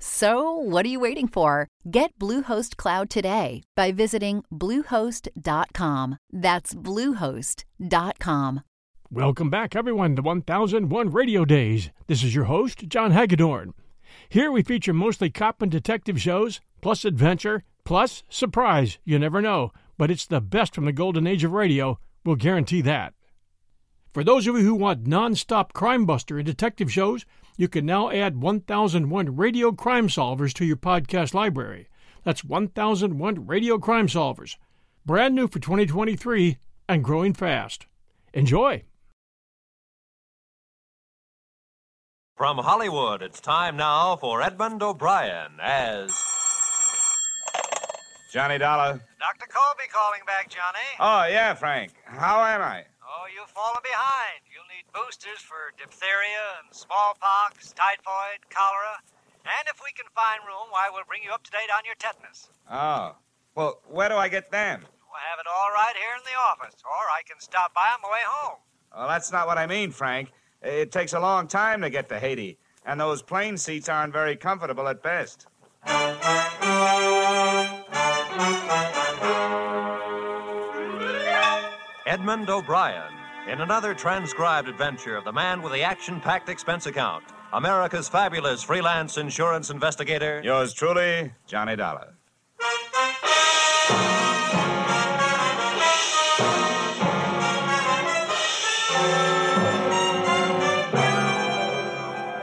So, what are you waiting for? Get Bluehost Cloud today by visiting Bluehost.com. That's Bluehost.com. Welcome back, everyone, to 1001 Radio Days. This is your host, John Hagedorn. Here we feature mostly cop and detective shows, plus adventure, plus surprise. You never know, but it's the best from the golden age of radio. We'll guarantee that. For those of you who want non-stop crime buster and detective shows, you can now add 1001 Radio Crime Solvers to your podcast library. That's 1001 Radio Crime Solvers. Brand new for 2023 and growing fast. Enjoy! From Hollywood, it's time now for Edmond O'Brien as. Johnny Dollar. Dr. Colby calling back, Johnny. Oh, yeah, Frank. How am I? Oh, you've fallen behind. You'll need boosters for diphtheria and smallpox, typhoid, cholera. And if we can find room, why, we'll bring you up to date on your tetanus. Oh. Well, where do I get them? We'll have it all right here in the office, or I can stop by on my way home. Well, that's not what I mean, Frank. It takes a long time to get to Haiti, and those plane seats aren't very comfortable at best. Edmond O'Brien in another transcribed adventure of the man with the action packed expense account, America's fabulous freelance insurance investigator. Yours truly, Johnny Dollar.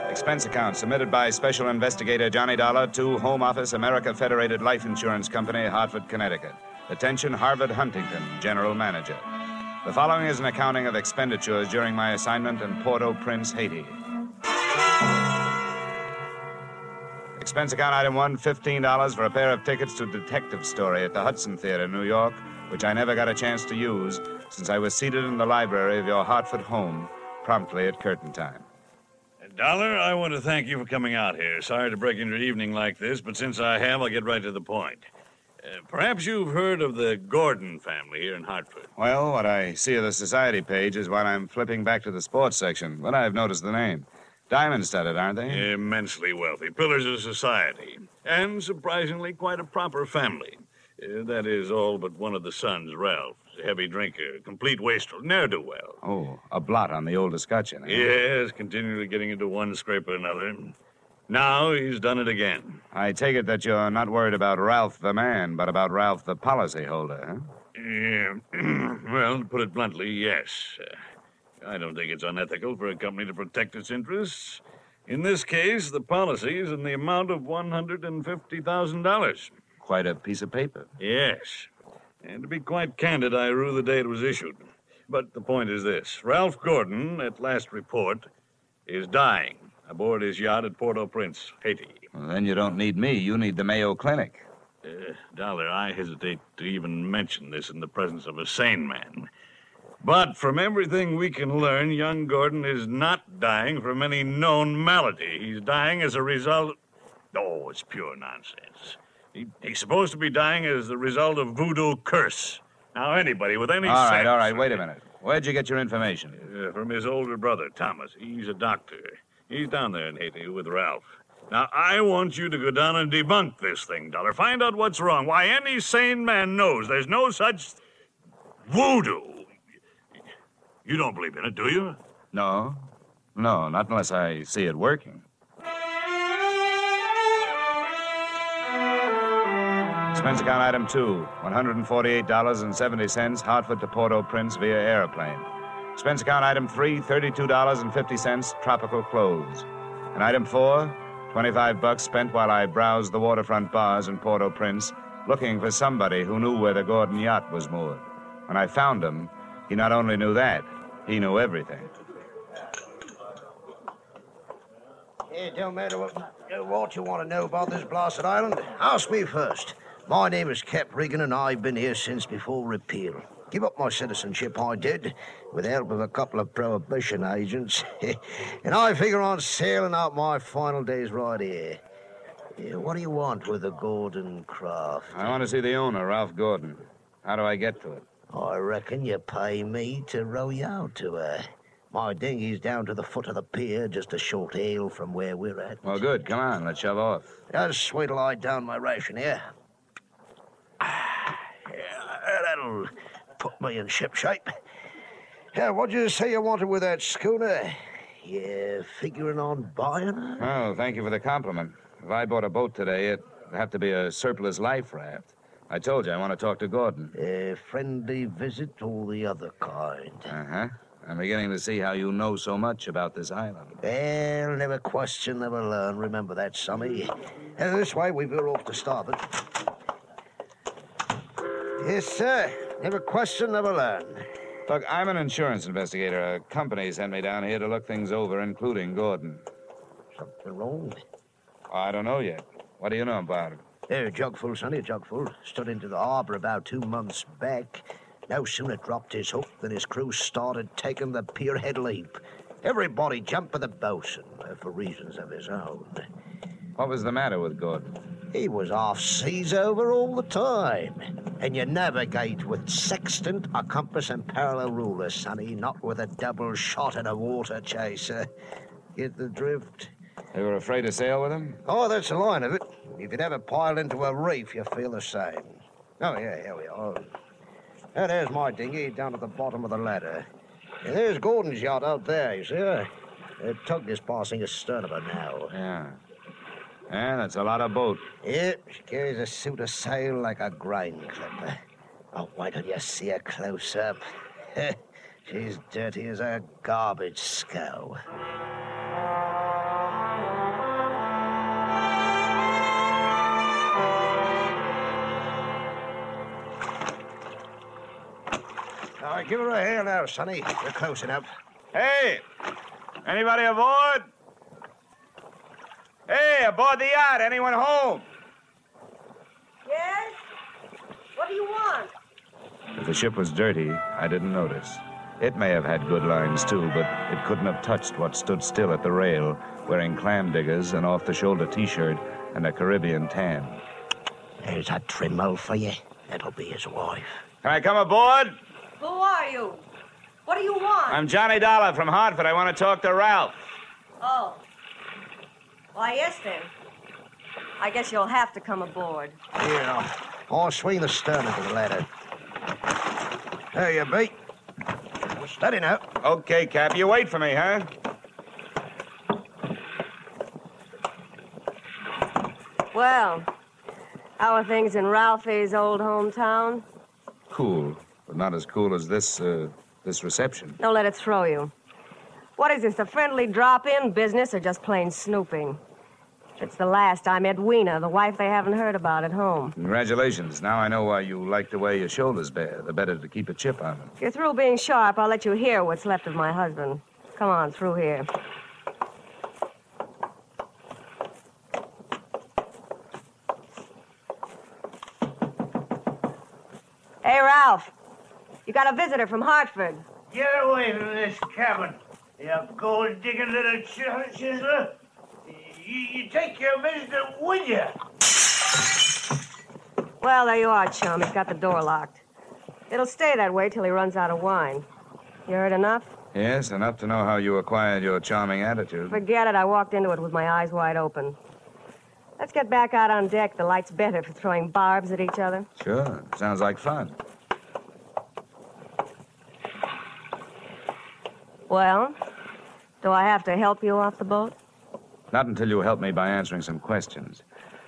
Expense account submitted by Special Investigator Johnny Dollar to Home Office, America Federated Life Insurance Company, Hartford, Connecticut. Attention, Harvard Huntington, General Manager. The following is an accounting of expenditures during my assignment in Port-au-Prince, Haiti. Expense account item one, $15 for a pair of tickets to Detective Story at the Hudson Theater, New York, which I never got a chance to use since I was seated in the library of your Hartford home promptly at curtain time. Dollar, I want to thank you for coming out here. Sorry to break into your evening like this, but since I have, I'll get right to the point. Uh, perhaps you've heard of the Gordon family here in Hartford. Well, what I see of the society page is what I'm flipping back to the sports section, but I've noticed the name. Diamond studded, aren't they? Immensely wealthy, pillars of society, and surprisingly quite a proper family. Uh, that is all but one of the sons, Ralph. A heavy drinker, complete wastrel, ne'er do well. Oh, a blot on the old escutcheon. eh? Yes, continually getting into one scrape or another. Now he's done it again. I take it that you're not worried about Ralph the man, but about Ralph the policyholder, huh? Yeah. well, to put it bluntly, yes. Uh, I don't think it's unethical for a company to protect its interests. In this case, the policy is in the amount of $150,000. Quite a piece of paper. Yes. And to be quite candid, I rue the day it was issued. But the point is this Ralph Gordon, at last report, is dying aboard his yacht at Port au Prince, Haiti. Well, then you don't need me. You need the Mayo Clinic. Uh, Dollar, I hesitate to even mention this in the presence of a sane man. But from everything we can learn, young Gordon is not dying from any known malady. He's dying as a result. Oh, it's pure nonsense. He, he's supposed to be dying as the result of voodoo curse. Now, anybody with any All right, sense- all right. Wait a minute. Where'd you get your information? Uh, from his older brother, Thomas. He's a doctor. He's down there in Haiti with Ralph. Now, I want you to go down and debunk this thing, Dollar. Find out what's wrong. Why, any sane man knows there's no such voodoo. You don't believe in it, do you? No. No, not unless I see it working. Expense account item two $148.70, Hartford to Port au Prince via airplane. Expense account item three $32.50, tropical clothes. And item four 25 bucks spent while I browsed the waterfront bars in Port au Prince looking for somebody who knew where the Gordon yacht was moored. When I found him, he not only knew that, he knew everything. It don't matter what, what you want to know about this blasted island. Ask me first. My name is Cap Regan, and I've been here since before repeal. Give up my citizenship, I did, with the help of a couple of prohibition agents. and I figure on sailing out my final days right here. Yeah, what do you want with the Gordon craft? I want to see the owner, Ralph Gordon. How do I get to it? I reckon you pay me to row you out to her. My dinghy's down to the foot of the pier, just a short hail from where we're at. Well, good. Come on, let's shove off. Just wait till I down my ration here. Ah, yeah, that'll put me in ship shape. Yeah, what'd you say you wanted with that schooner? You figuring on buying her? Oh, thank you for the compliment. If I bought a boat today, it'd have to be a surplus life raft. I told you I want to talk to Gordon. A friendly visit or the other kind? Uh huh. I'm beginning to see how you know so much about this island. Well, never question, never learn. Remember that, Sonny. This way, we veer off to starboard. Yes, sir. Never question, never learn. Look, I'm an insurance investigator. A company sent me down here to look things over, including Gordon. Something wrong? I don't know yet. What do you know about it? There, jugful, Sonny, a jugful. Stood into the harbor about two months back. No sooner dropped his hook than his crew started taking the pierhead leap. Everybody jumped for the bosun, uh, for reasons of his own. What was the matter with Gordon? He was off seas over all the time. And you navigate with sextant, a compass, and parallel ruler, Sonny, not with a double shot and a water chaser. Get the drift? They were afraid to sail with him? Oh, that's the line of it. If you'd ever piled into a reef, you feel the same. Oh, yeah, here we are. And there's my dinghy down at the bottom of the ladder. And there's Gordon's yacht out there, you see her? Tug is passing astern of her now. Yeah. Yeah, that's a lot of boat. Yep, she carries a suit of sail like a grain clipper. Oh, why don't you see her close up? She's dirty as a garbage scow. All right, give her a hail now, Sonny. We're close enough. Hey! Anybody aboard? Hey, aboard the yacht. Anyone home? Yes? What do you want? If the ship was dirty, I didn't notice. It may have had good lines, too, but it couldn't have touched what stood still at the rail, wearing clam diggers, an off the shoulder t shirt, and a Caribbean tan. There's a trimmo for you. That'll be his wife. Can I come aboard? Who are you? What do you want? I'm Johnny Dollar from Hartford. I want to talk to Ralph. Oh. Why, yes, then. I guess you'll have to come aboard. Yeah. I'll swing the stern into the ladder. There you be. We're steady now. Okay, Cap. You wait for me, huh? Well, how are things in Ralphie's old hometown? Cool, but not as cool as this, uh, this reception. Don't let it throw you. What is this, a friendly drop-in business or just plain snooping? It's the last I met Weena, the wife they haven't heard about at home. Congratulations. Now I know why you like the way your shoulders bear. The better to keep a chip on them. If you're through being sharp, I'll let you hear what's left of my husband. Come on, through here. Hey, Ralph. You got a visitor from Hartford. Get away from this cabin, you gold digging little ch- chiseler. You, you take your visitor with you. Well, there you are, chum. He's got the door locked. It'll stay that way till he runs out of wine. You heard enough? Yes, enough to know how you acquired your charming attitude. Forget it. I walked into it with my eyes wide open. Let's get back out on deck. The light's better for throwing barbs at each other. Sure. Sounds like fun. Well, do I have to help you off the boat? Not until you help me by answering some questions.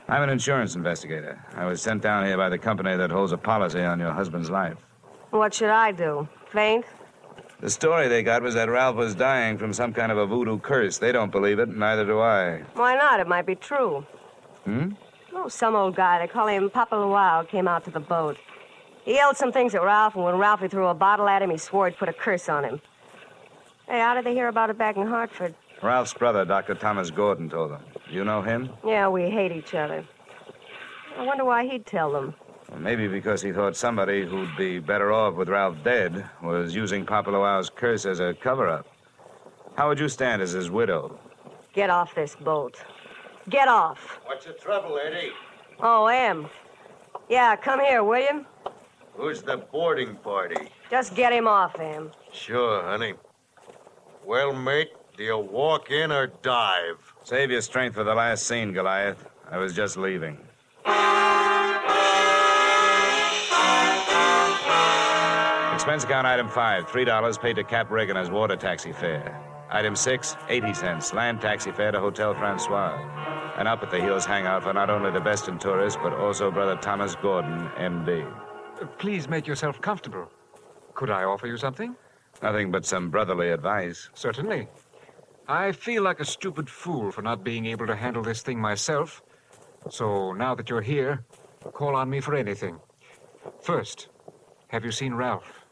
I'm an insurance investigator. I was sent down here by the company that holds a policy on your husband's life. What should I do? Faint? The story they got was that Ralph was dying from some kind of a voodoo curse. They don't believe it, neither do I. Why not? It might be true. Hmm? Oh, some old guy, they call him Papa Luau, came out to the boat. He yelled some things at Ralph, and when Ralphie threw a bottle at him, he swore he'd put a curse on him. Hey, how did they hear about it back in Hartford? Ralph's brother, Dr. Thomas Gordon, told them. You know him? Yeah, we hate each other. I wonder why he'd tell them. Well, maybe because he thought somebody who'd be better off with Ralph dead was using Papa Luau's curse as a cover up. How would you stand as his widow? Get off this boat. Get off. What's the trouble, Eddie? Oh, Em. Yeah, come here, will you? Who's the boarding party? Just get him off, Em. Sure, honey. Well, mate, do you walk in or dive? Save your strength for the last scene, Goliath. I was just leaving. Expense account item five, $3 paid to Cap Reagan as water taxi fare. Item six, 80 cents, land taxi fare to Hotel Francois. And up at the Hills hangout for not only the best in tourists, but also Brother Thomas Gordon, M.D. Please make yourself comfortable. Could I offer you something? Nothing but some brotherly advice. Certainly. I feel like a stupid fool for not being able to handle this thing myself. So now that you're here, call on me for anything. First, have you seen Ralph?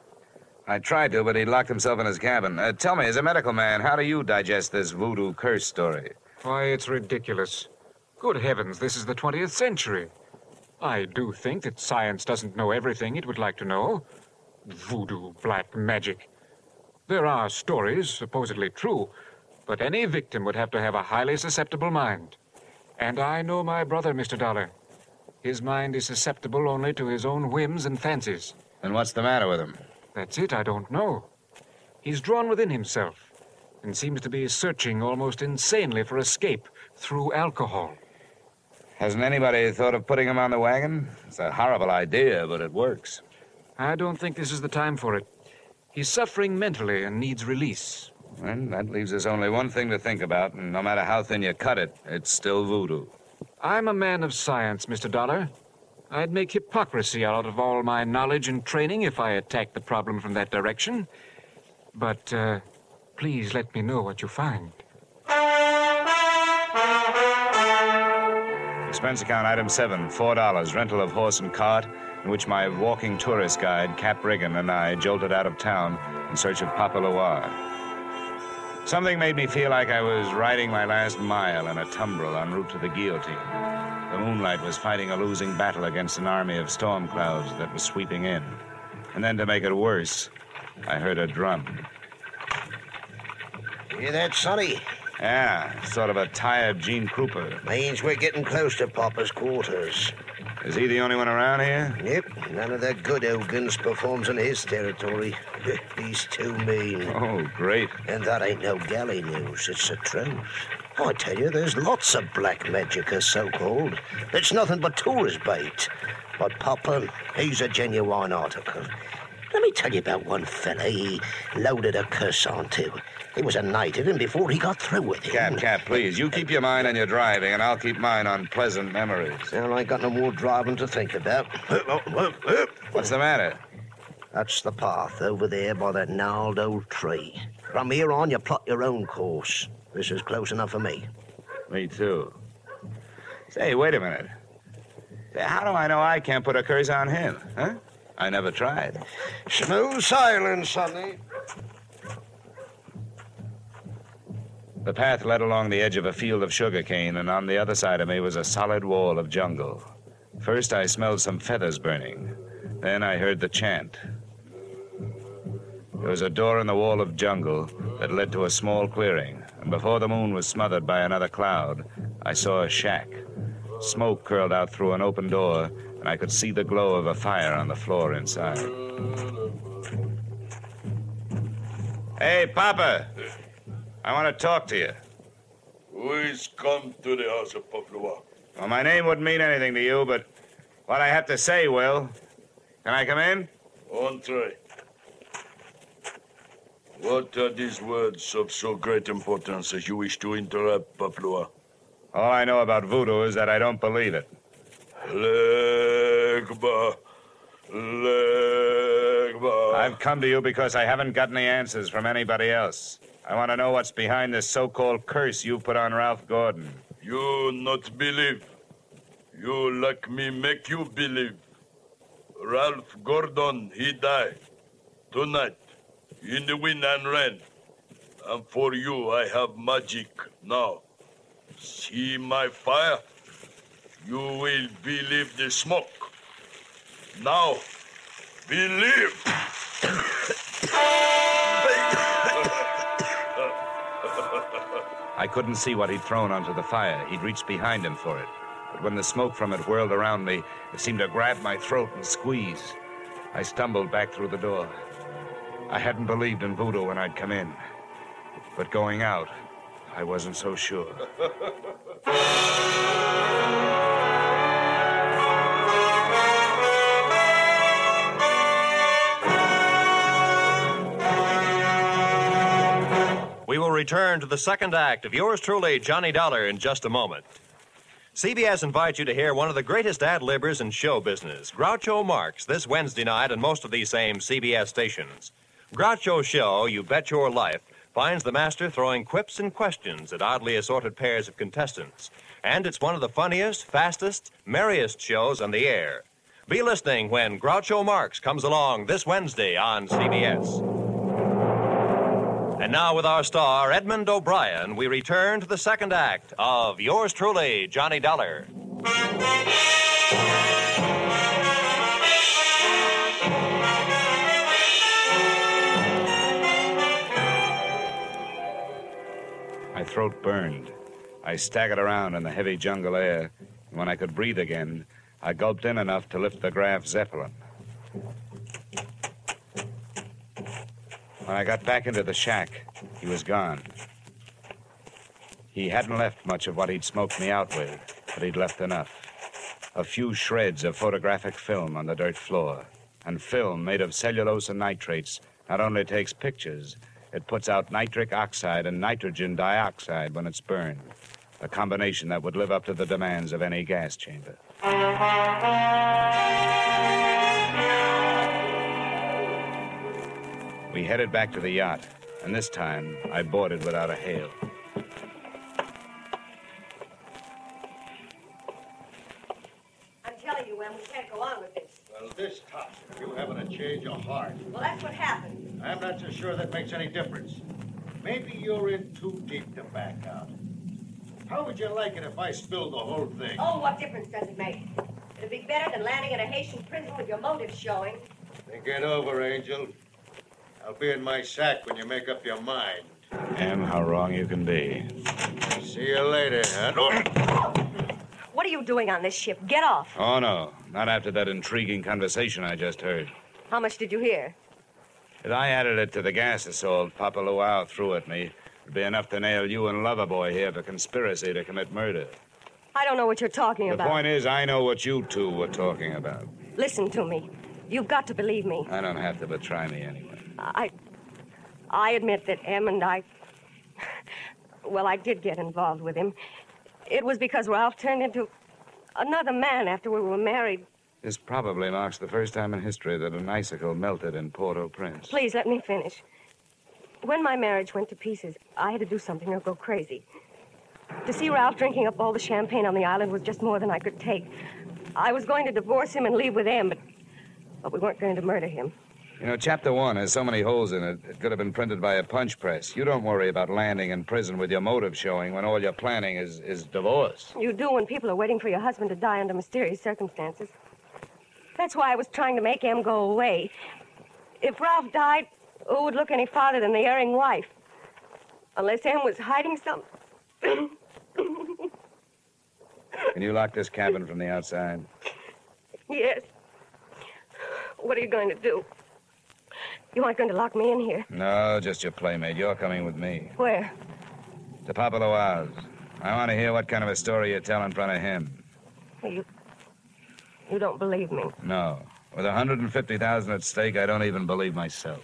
I tried to, but he locked himself in his cabin. Uh, tell me, as a medical man, how do you digest this voodoo curse story? Why, it's ridiculous. Good heavens, this is the 20th century. I do think that science doesn't know everything it would like to know. Voodoo, black magic. There are stories, supposedly true, but any victim would have to have a highly susceptible mind. And I know my brother, Mr. Dollar. His mind is susceptible only to his own whims and fancies. And what's the matter with him? That's it, I don't know. He's drawn within himself and seems to be searching almost insanely for escape through alcohol. Hasn't anybody thought of putting him on the wagon? It's a horrible idea, but it works. I don't think this is the time for it. He's suffering mentally and needs release. Well, that leaves us only one thing to think about, and no matter how thin you cut it, it's still voodoo. I'm a man of science, Mr. Dollar. I'd make hypocrisy out of all my knowledge and training if I attacked the problem from that direction. But, uh, please let me know what you find. Expense account item seven, $4, rental of horse and cart, in which my walking tourist guide, Cap Riggin, and I jolted out of town in search of Papa Loire. Something made me feel like I was riding my last mile in a tumbril en route to the guillotine. The moonlight was fighting a losing battle against an army of storm clouds that was sweeping in. And then to make it worse, I heard a drum. Hear that, Sonny? Yeah, sort of a tired Gene Krupa. Means we're getting close to Papa's quarters. Is he the only one around here? Yep, none of the good Ogans performs in his territory. He's too mean. Oh, great. And that ain't no galley news, it's the truth. I tell you, there's lots of black magic, as so-called. It's nothing but tourist bait. But Papa, he's a genuine article. Let me tell you about one fella he loaded a curse onto. He was a native, and before he got through with him... Cap, Cap, please. You keep your mind on your driving, and I'll keep mine on pleasant memories. Well, I ain't got no more driving to think about. What's the matter? That's the path over there by that gnarled old tree. From here on, you plot your own course. This is close enough for me. Me too. Say, wait a minute. Say, How do I know I can't put a curse on him, huh? I never tried. Smooth sailing, Sonny. The path led along the edge of a field of sugarcane, and on the other side of me was a solid wall of jungle. First, I smelled some feathers burning. Then I heard the chant. There was a door in the wall of jungle that led to a small clearing, and before the moon was smothered by another cloud, I saw a shack. Smoke curled out through an open door, and I could see the glow of a fire on the floor inside. Hey, Papa! I want to talk to you. Who is come to the house of Papua? Well, my name wouldn't mean anything to you, but what I have to say will. Can I come in? Entree. What are these words of so great importance as you wish to interrupt, Papua? All I know about voodoo is that I don't believe it. Legba. Legba. I've come to you because I haven't got any answers from anybody else. I want to know what's behind this so-called curse you put on Ralph Gordon. you not believe. You like me make you believe. Ralph Gordon, he die. Tonight, in the wind and rain. And for you, I have magic now. See my fire? You will believe the smoke. Now, believe. I couldn't see what he'd thrown onto the fire. He'd reached behind him for it. But when the smoke from it whirled around me, it seemed to grab my throat and squeeze. I stumbled back through the door. I hadn't believed in voodoo when I'd come in. But going out, I wasn't so sure. return to the second act of yours truly, Johnny Dollar, in just a moment. CBS invites you to hear one of the greatest ad libbers in show business, Groucho Marx, this Wednesday night on most of these same CBS stations. Groucho's show, You Bet Your Life, finds the master throwing quips and questions at oddly assorted pairs of contestants. And it's one of the funniest, fastest, merriest shows on the air. Be listening when Groucho Marx comes along this Wednesday on CBS. And now, with our star, Edmond O'Brien, we return to the second act of yours truly, Johnny Dollar. My throat burned. I staggered around in the heavy jungle air, and when I could breathe again, I gulped in enough to lift the Graf Zeppelin. When I got back into the shack, he was gone. He hadn't left much of what he'd smoked me out with, but he'd left enough. A few shreds of photographic film on the dirt floor. And film made of cellulose and nitrates not only takes pictures, it puts out nitric oxide and nitrogen dioxide when it's burned. A combination that would live up to the demands of any gas chamber. We headed back to the yacht, and this time I boarded without a hail. I'm telling you, Em, we can't go on with this. Well, this tops it. You having a change of heart. Well, that's what happened. I'm not so sure that makes any difference. Maybe you're in too deep to back out. How would you like it if I spilled the whole thing? Oh, what difference does it make? It'd be better than landing in a Haitian prison with your motives showing. Think it over, Angel. I'll be in my sack when you make up your mind. And how wrong you can be. See you later, huh? What are you doing on this ship? Get off. Oh, no. Not after that intriguing conversation I just heard. How much did you hear? If I added it to the gas assault Papa Luau threw at me, it'd be enough to nail you and Loverboy here for conspiracy to commit murder. I don't know what you're talking The about. The point is, I know what you two were talking about. Listen to me. You've got to believe me. I don't have to, but try me anyway. I. I admit that Em and I. Well, I did get involved with him. It was because Ralph turned into another man after we were married. This probably marks the first time in history that an icicle melted in Port-au-Prince. Please let me finish. When my marriage went to pieces, I had to do something or go crazy. To see Ralph drinking up all the champagne on the island was just more than I could take. I was going to divorce him and leave with Em, but, but we weren't going to murder him. You know, chapter one has so many holes in it, it could have been printed by a punch press. You don't worry about landing in prison with your motive showing when all you're planning is, is divorce. You do when people are waiting for your husband to die under mysterious circumstances. That's why I was trying to make Em go away. If Ralph died, who would look any farther than the erring wife? Unless Em was hiding something. Can you lock this cabin from the outside? yes. What are you going to do? You aren't going to lock me in here. No, just your playmate. You're coming with me. Where? To Papa Luau's. I want to hear what kind of a story you tell in front of him. You. You don't believe me. No. With 150,000 at stake, I don't even believe myself.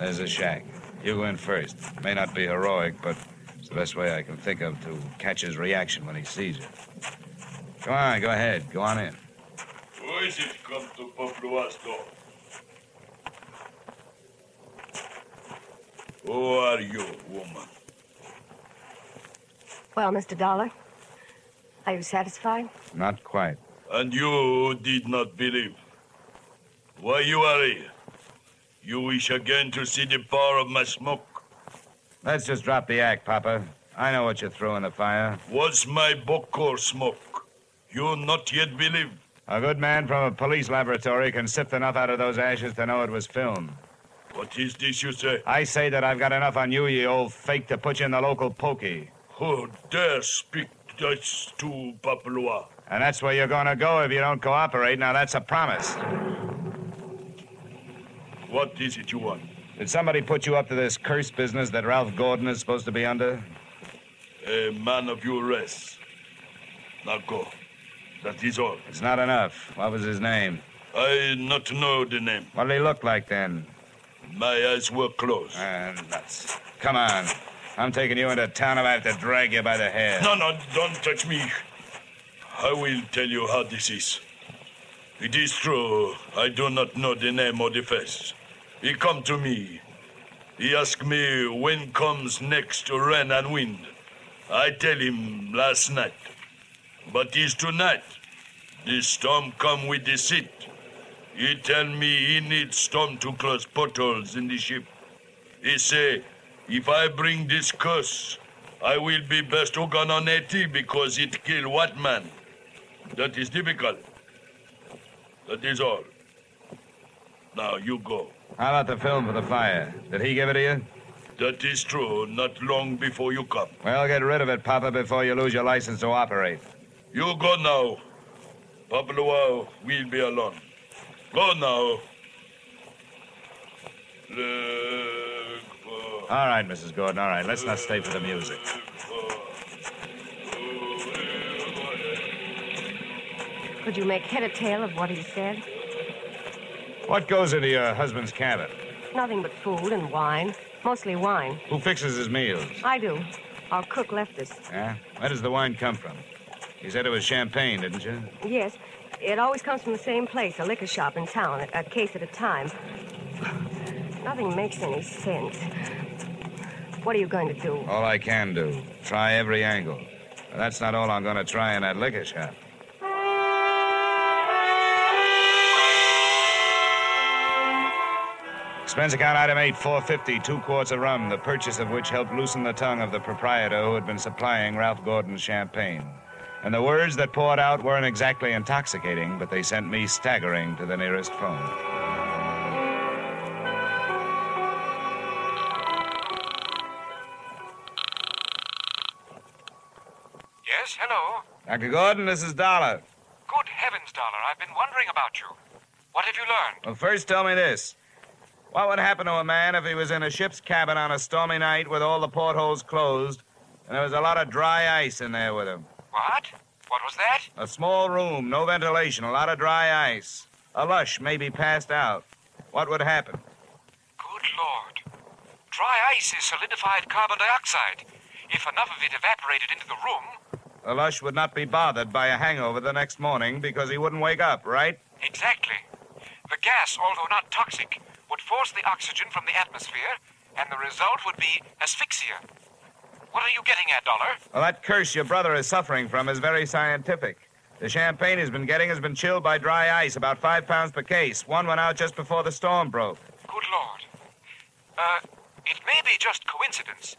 There's a shack. You go in first. May not be heroic, but it's the best way I can think of to catch his reaction when he sees you. Come on, go ahead. Go on in. Who is it come to Paplua's door? Who are you, woman? Well, Mr. Dollar, are you satisfied? Not quite. And you did not believe. Why you are here? You wish again to see the power of my smoke? Let's just drop the act, Papa. I know what you threw in the fire. Was my bokor smoke? You not yet believe? A good man from a police laboratory can sift enough out of those ashes to know it was film. What is this you say? I say that I've got enough on you, you old fake, to put you in the local pokey. Who dare speak Dutch to Papua? And that's where you're gonna go if you don't cooperate. Now, that's a promise. What is it you want? Did somebody put you up to this cursed business that Ralph Gordon is supposed to be under? A man of your race. Now go. That is all. It's not enough. What was his name? I not know the name. What did he look like then? My eyes were closed. And nuts. Come on. I'm taking you into town if I have to drag you by the hair. No, no, don't touch me. I will tell you how this is. It is true, I do not know the name or the face. He come to me. He ask me when comes next to rain and wind. I tell him last night. But it's tonight. The storm come with the seat. He tell me he need storm to close portholes in the ship. He say, if I bring this curse, I will be best Ogan on Haiti because it kill white man? That is difficult. That is all. Now you go. How about the film for the fire? Did he give it to you? That is true, not long before you come. Well, get rid of it, Papa, before you lose your license to operate. You go now. Papua uh, will be alone. Go now. All right, Mrs. Gordon, all right. Let's not stay for the music. Could you make head or tail of what he said? What goes into your husband's cabin? Nothing but food and wine. Mostly wine. Who fixes his meals? I do. Our cook left us. Yeah? Where does the wine come from? You said it was champagne, didn't you? Yes. It always comes from the same place, a liquor shop in town, a, a case at a time. Nothing makes any sense. What are you going to do? All I can do. Try every angle. But that's not all I'm going to try in that liquor shop. Expense account item 8, 450, two quarts of rum, the purchase of which helped loosen the tongue of the proprietor who had been supplying Ralph Gordon's champagne. And the words that poured out weren't exactly intoxicating, but they sent me staggering to the nearest phone. Yes, hello. Dr. Gordon, this is Dollar. Good heavens, Dollar. I've been wondering about you. What have you learned? Well, first tell me this. What would happen to a man if he was in a ship's cabin on a stormy night with all the portholes closed and there was a lot of dry ice in there with him? What? What was that? A small room, no ventilation, a lot of dry ice. A lush, maybe passed out. What would happen? Good Lord. Dry ice is solidified carbon dioxide. If enough of it evaporated into the room. The lush would not be bothered by a hangover the next morning because he wouldn't wake up, right? Exactly. The gas, although not toxic, would force the oxygen from the atmosphere, and the result would be asphyxia. What are you getting at, Dollar? Well, that curse your brother is suffering from is very scientific. The champagne he's been getting has been chilled by dry ice, about five pounds per case. One went out just before the storm broke. Good Lord. Uh, it may be just coincidence,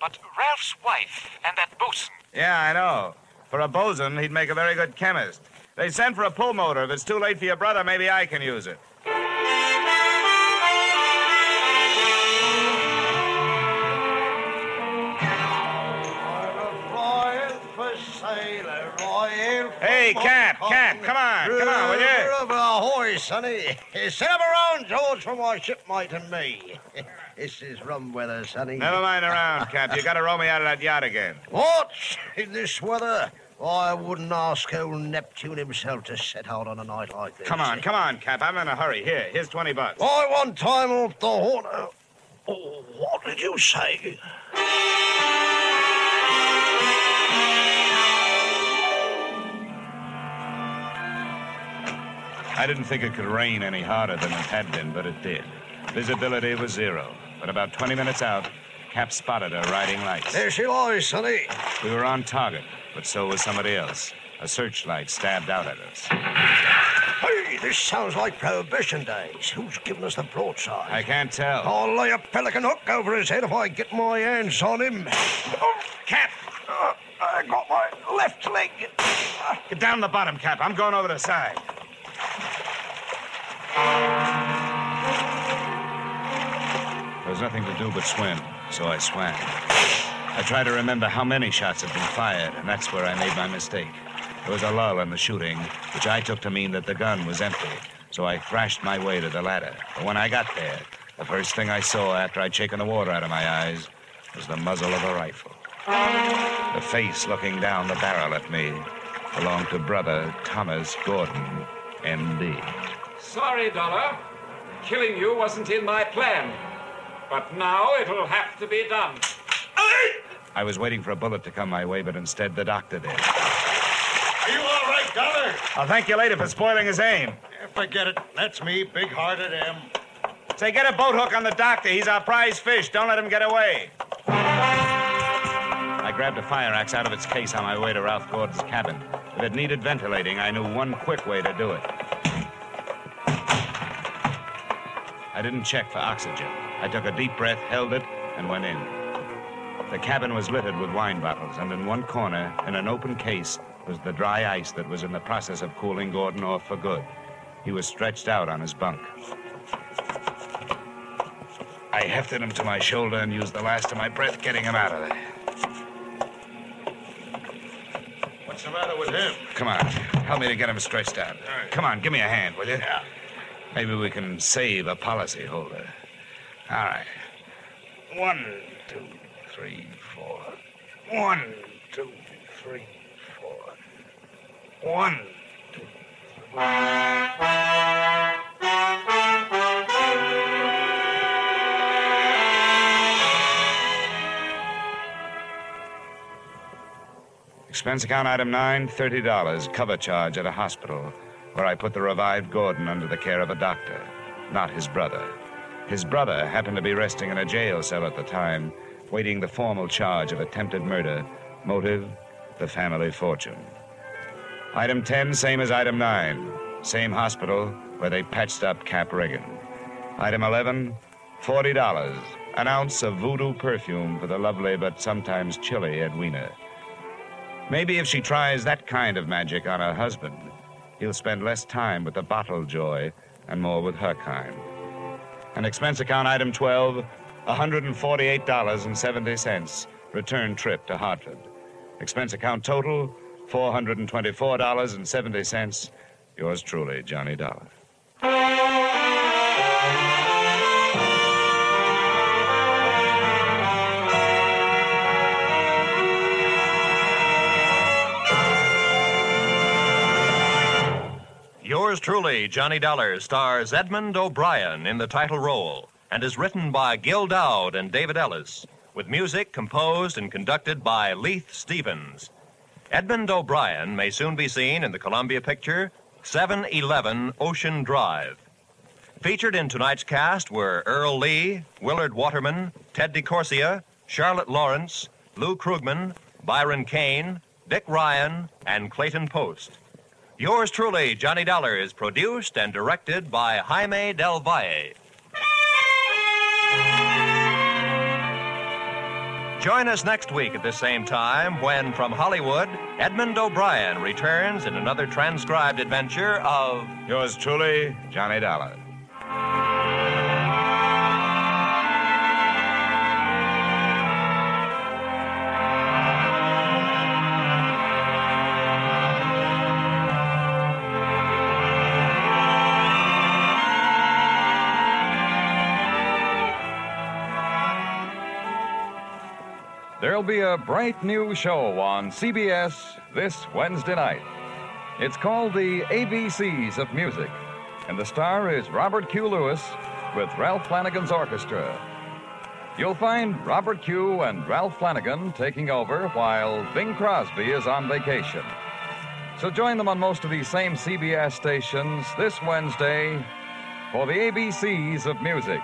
but Ralph's wife and that bosun. Yeah, I know. For a bosun, he'd make a very good chemist. They sent for a pulmotor. If it's too late for your brother, maybe I can use it. Hey, Cap, Cap, come on, come on, will you? Ahoy, sonny. Set up around, George, for my shipmate and me. this is rum weather, sonny. Never mind around, Cap. You gotta row me out of that yacht again. What? In this weather? I wouldn't ask old Neptune himself to set out on a night like this. Come on, come on, Cap. I'm in a hurry. Here, here's 20 bucks. I want time off the horn. Oh, what did you say? I didn't think it could rain any harder than it had been, but it did. Visibility was zero. But about 20 minutes out, Cap spotted her riding lights. There she lies, Sonny. We were on target, but so was somebody else. A searchlight stabbed out at us. Hey, this sounds like Prohibition days. Who's giving us the broadside? I can't tell. I'll lay a pelican hook over his head if I get my hands on him. Oh, Cap! Uh, I got my left leg. Get down the bottom, Cap. I'm going over the side. There was nothing to do but swim, so I swam. I tried to remember how many shots had been fired, and that's where I made my mistake. There was a lull in the shooting, which I took to mean that the gun was empty, so I thrashed my way to the ladder. But when I got there, the first thing I saw after I'd shaken the water out of my eyes was the muzzle of a rifle. The face looking down the barrel at me belonged to brother Thomas Gordon, M.D. Sorry, Dollar. Killing you wasn't in my plan. But now it'll have to be done. I was waiting for a bullet to come my way, but instead the doctor did. Are you all right, Dollar? I'll thank you later for spoiling his aim. Yeah, forget it. That's me, big-hearted M. Say, get a boat hook on the doctor. He's our prize fish. Don't let him get away. I grabbed a fire axe out of its case on my way to Ralph Gordon's cabin. If it needed ventilating, I knew one quick way to do it. I didn't check for oxygen. I took a deep breath, held it, and went in. The cabin was littered with wine bottles, and in one corner, in an open case, was the dry ice that was in the process of cooling Gordon off for good. He was stretched out on his bunk. I hefted him to my shoulder and used the last of my breath getting him out of there. What's the matter with him? Come on, help me to get him stretched out. right. Come on, give me a hand, will you? Yeah. Maybe we can save a policyholder. All right. One, two, three, four. One, two, three, four. One, two. Expense account item nine, $30. Cover charge at a hospital where I put the revived Gordon under the care of a doctor, not his brother. His brother happened to be resting in a jail cell at the time, waiting the formal charge of attempted murder. Motive, the family fortune. Item 10, same as item 9. Same hospital where they patched up Cap Reagan. Item 11, $40. An ounce of voodoo perfume for the lovely but sometimes chilly Edwina. Maybe if she tries that kind of magic on her husband, he'll spend less time with the bottle joy and more with her kind. And expense account item 12, $148.70. Return trip to Hartford. Expense account total, $424.70. Yours truly, Johnny Dollar. Yours truly, Johnny Dollar, stars Edmond O'Brien in the title role and is written by Gil Doud and David Ellis, with music composed and conducted by Leith Stevens. Edmond O'Brien may soon be seen in the Columbia picture 711 Ocean Drive. Featured in tonight's cast were Earl Lee, Willard Waterman, Ted DeCorsia, Charlotte Lawrence, Lou Krugman, Byron Kane, Dick Ryan, and Clayton Post. Yours truly, Johnny Dollar, is produced and directed by Jaime Del Valle. Join us next week at the same time when, from Hollywood, Edmond O'Brien returns in another transcribed adventure of Yours truly, Johnny Dollar. There'll be a bright new show on CBS this Wednesday night. It's called The ABCs of Music, and the star is Robert Q. Lewis with Ralph Flanagan's orchestra. You'll find Robert Q. and Ralph Flanagan taking over while Bing Crosby is on vacation. So join them on most of these same CBS stations this Wednesday for the ABCs of Music.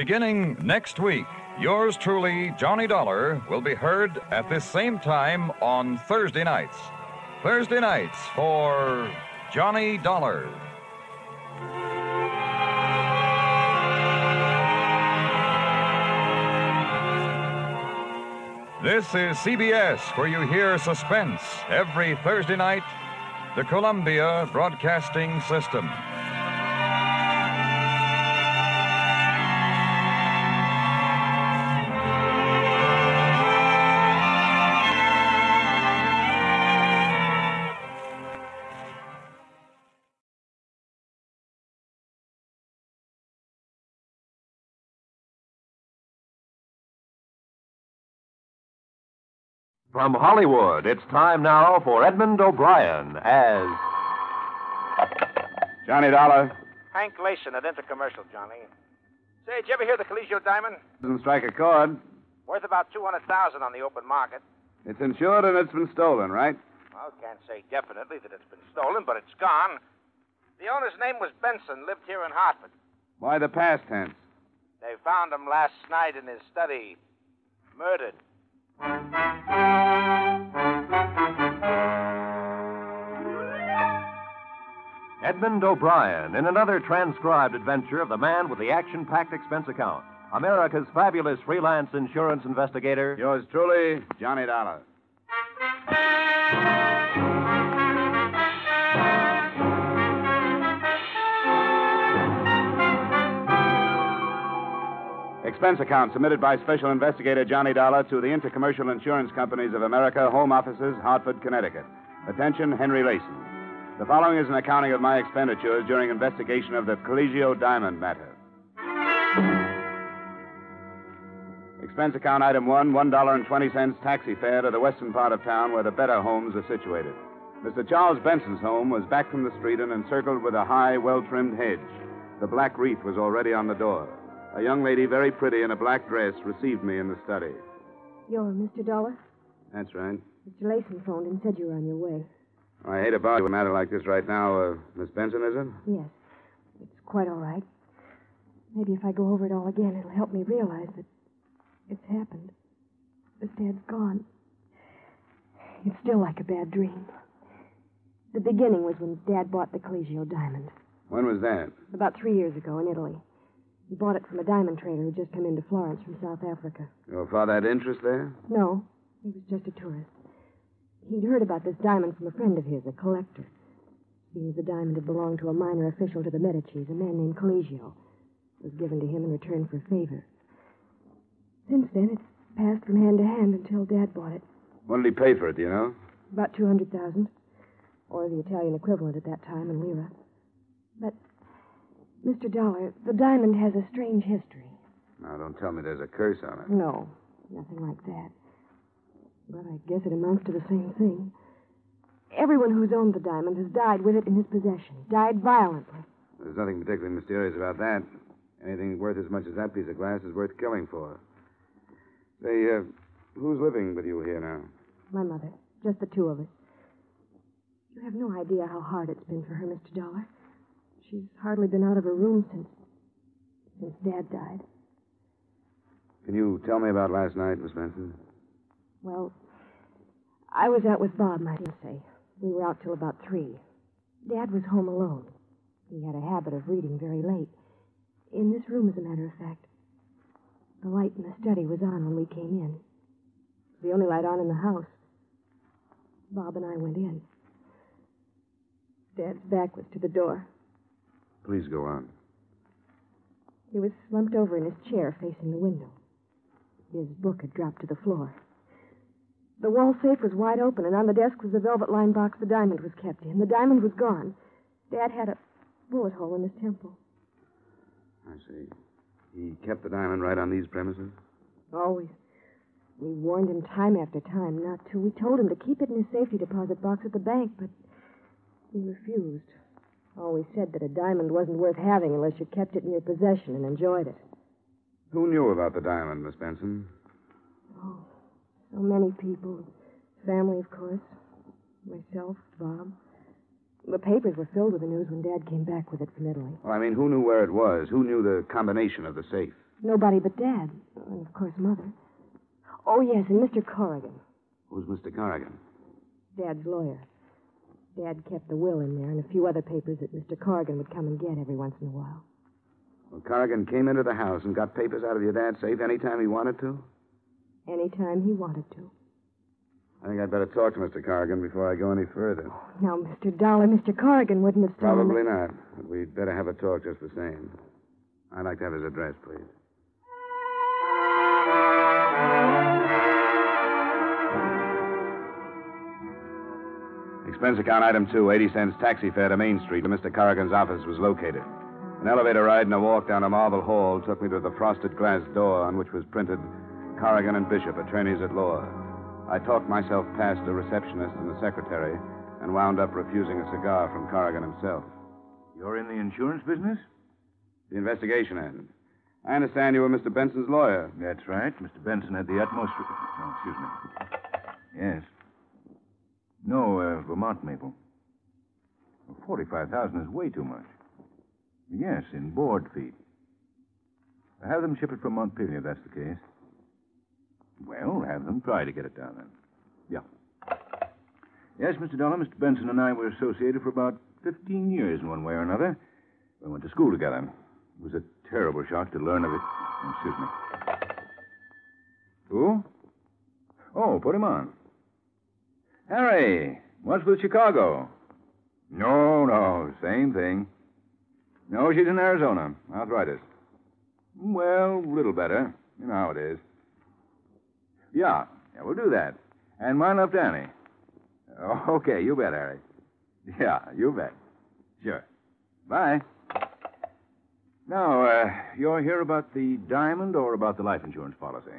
Beginning next week, yours truly, Johnny Dollar, will be heard at this same time on Thursday nights. Thursday nights for Johnny Dollar. This is CBS, where you hear suspense every Thursday night, the Columbia Broadcasting System. From Hollywood, it's time now for Edmond O'Brien as. Johnny Dollar Hank Layson at Intercommercial, Johnny. Say, did you ever hear the Collegio Diamond? doesn't strike a chord. Worth about 200000 on the open market. It's insured and it's been stolen, right? Well, can't say definitely that it's been stolen, but it's gone. The owner's name was Benson, lived here in Hartford. Why the past tense? They found him last night in his study, murdered. Edmond O'Brien in another transcribed adventure of the man with the action packed expense account. America's fabulous freelance insurance investigator. Yours truly, Johnny Dollar. Expense account submitted by Special Investigator Johnny Dollar to the Intercommercial Insurance Companies of America, Home Offices, Hartford, Connecticut. Attention, Henry Layson. The following is an accounting of my expenditures during investigation of the Collegio Diamond matter. Expense account item one, $1.20 taxi fare to the western part of town where the better homes are situated. Mr. Charles Benson's home was back from the street and encircled with a high, well trimmed hedge. The black wreath was already on the door. A young lady, very pretty in a black dress, received me in the study. You're Mr. Dollar? That's right. Mr. Layson phoned and said you were on your way. I hate about a matter like this right now. Uh, Miss Benson, is it? Yes. It's quite all right. Maybe if I go over it all again, it'll help me realize that it's happened. That Dad's gone. It's still like a bad dream. The beginning was when Dad bought the Collegio diamond. When was that? About three years ago in Italy. He bought it from a diamond trader who'd just come into Florence from South Africa. Your father had interest there? No, he was just a tourist. He'd heard about this diamond from a friend of his, a collector. Seems the diamond had belonged to a minor official to the Medicis, a man named Collegio. It was given to him in return for a favor. Since then, it's passed from hand to hand until Dad bought it. What did he pay for it, do you know? About 200000 or the Italian equivalent at that time in lira. But, Mr. Dollar, the diamond has a strange history. Now, don't tell me there's a curse on it. No, nothing like that. But I guess it amounts to the same thing. Everyone who's owned the diamond has died with it in his possession, died violently. There's nothing particularly mysterious about that. Anything worth as much as that piece of glass is worth killing for. Say, uh, who's living with you here now? My mother, just the two of us. You have no idea how hard it's been for her, Mr. Dollar. She's hardly been out of her room since. since Dad died. Can you tell me about last night, Miss Benson? Well, I was out with Bob, might I say. We were out till about three. Dad was home alone. He had a habit of reading very late. In this room, as a matter of fact. The light in the study was on when we came in. The only light on in the house. Bob and I went in. Dad's back was to the door. Please go on. He was slumped over in his chair facing the window. His book had dropped to the floor. The wall safe was wide open, and on the desk was the velvet lined box the diamond was kept in. The diamond was gone. Dad had a bullet hole in his temple. I see. He kept the diamond right on these premises? Always. We warned him time after time not to. We told him to keep it in his safety deposit box at the bank, but he refused. Always said that a diamond wasn't worth having unless you kept it in your possession and enjoyed it. Who knew about the diamond, Miss Benson? Oh, so many people. Family, of course. Myself, Bob. The papers were filled with the news when Dad came back with it from Italy. Well, I mean, who knew where it was? Who knew the combination of the safe? Nobody but Dad. And, of course, Mother. Oh, yes, and Mr. Corrigan, Who's Mr. Corrigan? Dad's lawyer. Dad kept the will in there and a few other papers that Mr. Corrigan would come and get every once in a while. Well, Corrigan came into the house and got papers out of your dad's safe anytime he wanted to? Anytime he wanted to. I think I'd better talk to Mr. Corrigan before I go any further. Now, Mr. Dollar, Mr. Corrigan wouldn't have stolen Probably not. But we'd better have a talk just the same. I'd like to have his address, please. Expense account item two, 80 cents taxi fare to Main Street where Mr. Corrigan's office was located. An elevator ride and a walk down a marble hall took me to the frosted glass door on which was printed Corrigan and Bishop, attorneys at law. I talked myself past the receptionist and the secretary and wound up refusing a cigar from Corrigan himself. You're in the insurance business? The investigation end. I understand you were Mr. Benson's lawyer. That's right. Mr. Benson had the utmost. Re- oh, excuse me. Yes. No, uh, Vermont maple. Forty-five thousand is way too much. Yes, in board feet. Have them ship it from Montpelier, if that's the case. Well, have them try to get it down then. Yeah. Yes, Mr. Dollar, Mr. Benson and I were associated for about 15 years in one way or another. We went to school together. It was a terrible shock to learn of it. Excuse me. Who? Oh, put him on. Harry, what's with Chicago? No, no, same thing. No, she's in Arizona. Arthritis. Well, a little better. You know how it is. Yeah, yeah, we'll do that. And mind Annie. Oh, okay, you bet, Harry. Yeah, you bet. Sure. Bye. Now, uh, you're here about the diamond or about the life insurance policy?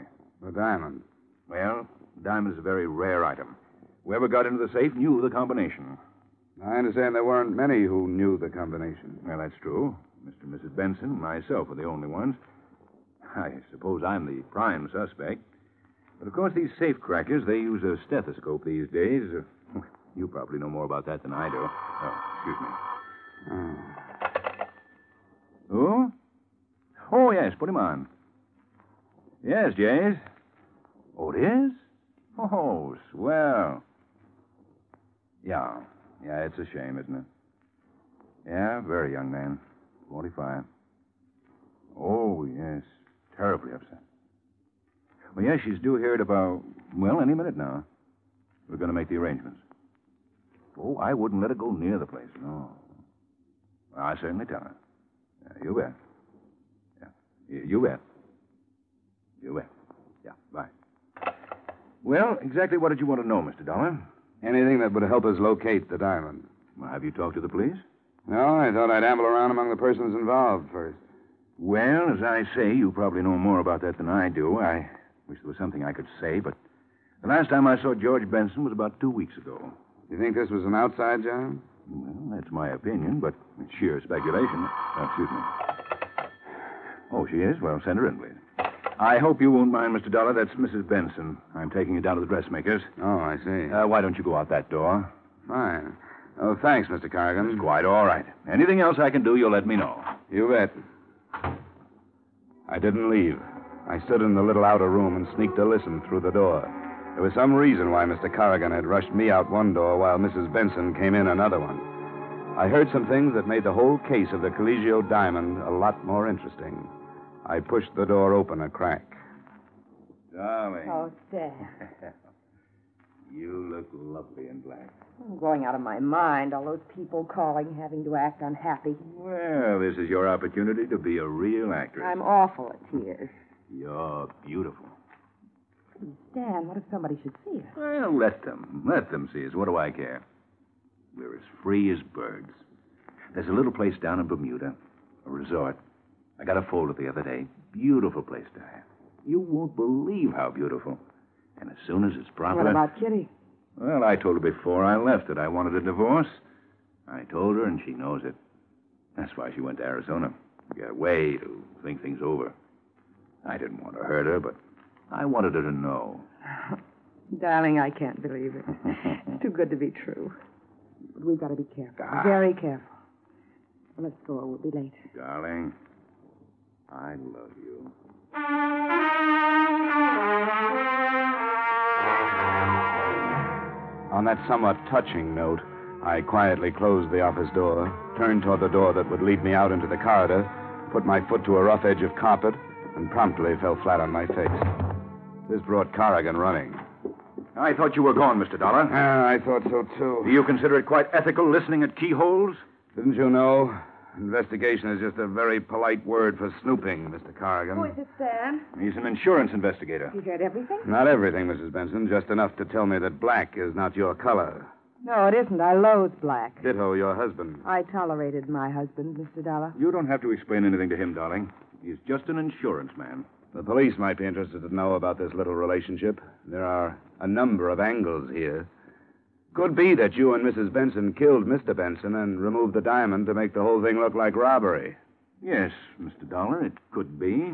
The diamond. Well, diamond is a very rare item. Whoever got into the safe knew the combination. I understand there weren't many who knew the combination. Well, that's true. Mr. and Mrs. Benson and myself are the only ones. I suppose I'm the prime suspect. But of course, these safe crackers, they use a stethoscope these days. Uh, you probably know more about that than I do. Oh, excuse me. Who? Oh, yes, put him on. Yes, Jays. Oh, it is? Oh, swell. Yeah. Yeah, it's a shame, isn't it? Yeah, very young man. 45. Oh, yes. Terribly upset. Well, yes, she's due here at about, well, any minute now. We're going to make the arrangements. Oh, I wouldn't let her go near the place, no. Well, I certainly tell her. Yeah, you bet. Yeah, you, bet. You bet. Yeah, bye. Well, exactly what did you want to know, Mr. Dollar? Anything that would help us locate the diamond. Well, have you talked to the police? No, I thought I'd amble around among the persons involved first. Well, as I say, you probably know more about that than I do. I wish there was something I could say, but the last time I saw George Benson was about two weeks ago. You think this was an outside job? Well, that's my opinion, but it's sheer speculation. Oh, excuse me. Oh, she is? Well, send her in, please. I hope you won't mind, Mr. Dollar. That's Mrs. Benson. I'm taking her down to the dressmaker's. Oh, I see. Uh, why don't you go out that door? Fine. Oh, thanks, Mr. Corrigan. It's quite all right. Anything else I can do, you'll let me know. You bet. I didn't leave. I stood in the little outer room and sneaked a listen through the door. There was some reason why Mr. Corrigan had rushed me out one door while Mrs. Benson came in another one. I heard some things that made the whole case of the Collegio diamond a lot more interesting. I pushed the door open a crack. Darling. Oh, Dad. you look lovely in black. I'm going out of my mind. All those people calling, having to act unhappy. Well, this is your opportunity to be a real actress. I'm awful at tears. You're beautiful. Stan, what if somebody should see us? Well, let them. Let them see us. What do I care? We're as free as birds. There's a little place down in Bermuda, a resort. I got a folder the other day. Beautiful place to have. You won't believe how beautiful. And as soon as it's proper. What about Kitty? Well, I told her before I left that I wanted a divorce. I told her, and she knows it. That's why she went to Arizona. To get away, to think things over. I didn't want to hurt her, but I wanted her to know. Darling, I can't believe it. it's too good to be true. But we've got to be careful. Ah. Very careful. Well, let's go. We'll be late. Darling, I love you. On that somewhat touching note, I quietly closed the office door, turned toward the door that would lead me out into the corridor, put my foot to a rough edge of carpet, and promptly fell flat on my face. This brought Corrigan running. I thought you were gone, Mr. Dollar. Ah, I thought so, too. Do you consider it quite ethical listening at keyholes? Didn't you know? Investigation is just a very polite word for snooping, Mr. Corrigan. Who is it, Stan? He's an insurance investigator. You heard everything? Not everything, Mrs. Benson, just enough to tell me that black is not your color. No, it isn't. I loathe black. Ditto your husband. I tolerated my husband, Mr. Dollar. You don't have to explain anything to him, darling. He's just an insurance man. The police might be interested to know about this little relationship. There are a number of angles here. Could be that you and Mrs. Benson killed Mr. Benson and removed the diamond to make the whole thing look like robbery. Yes, Mr. Dollar, it could be.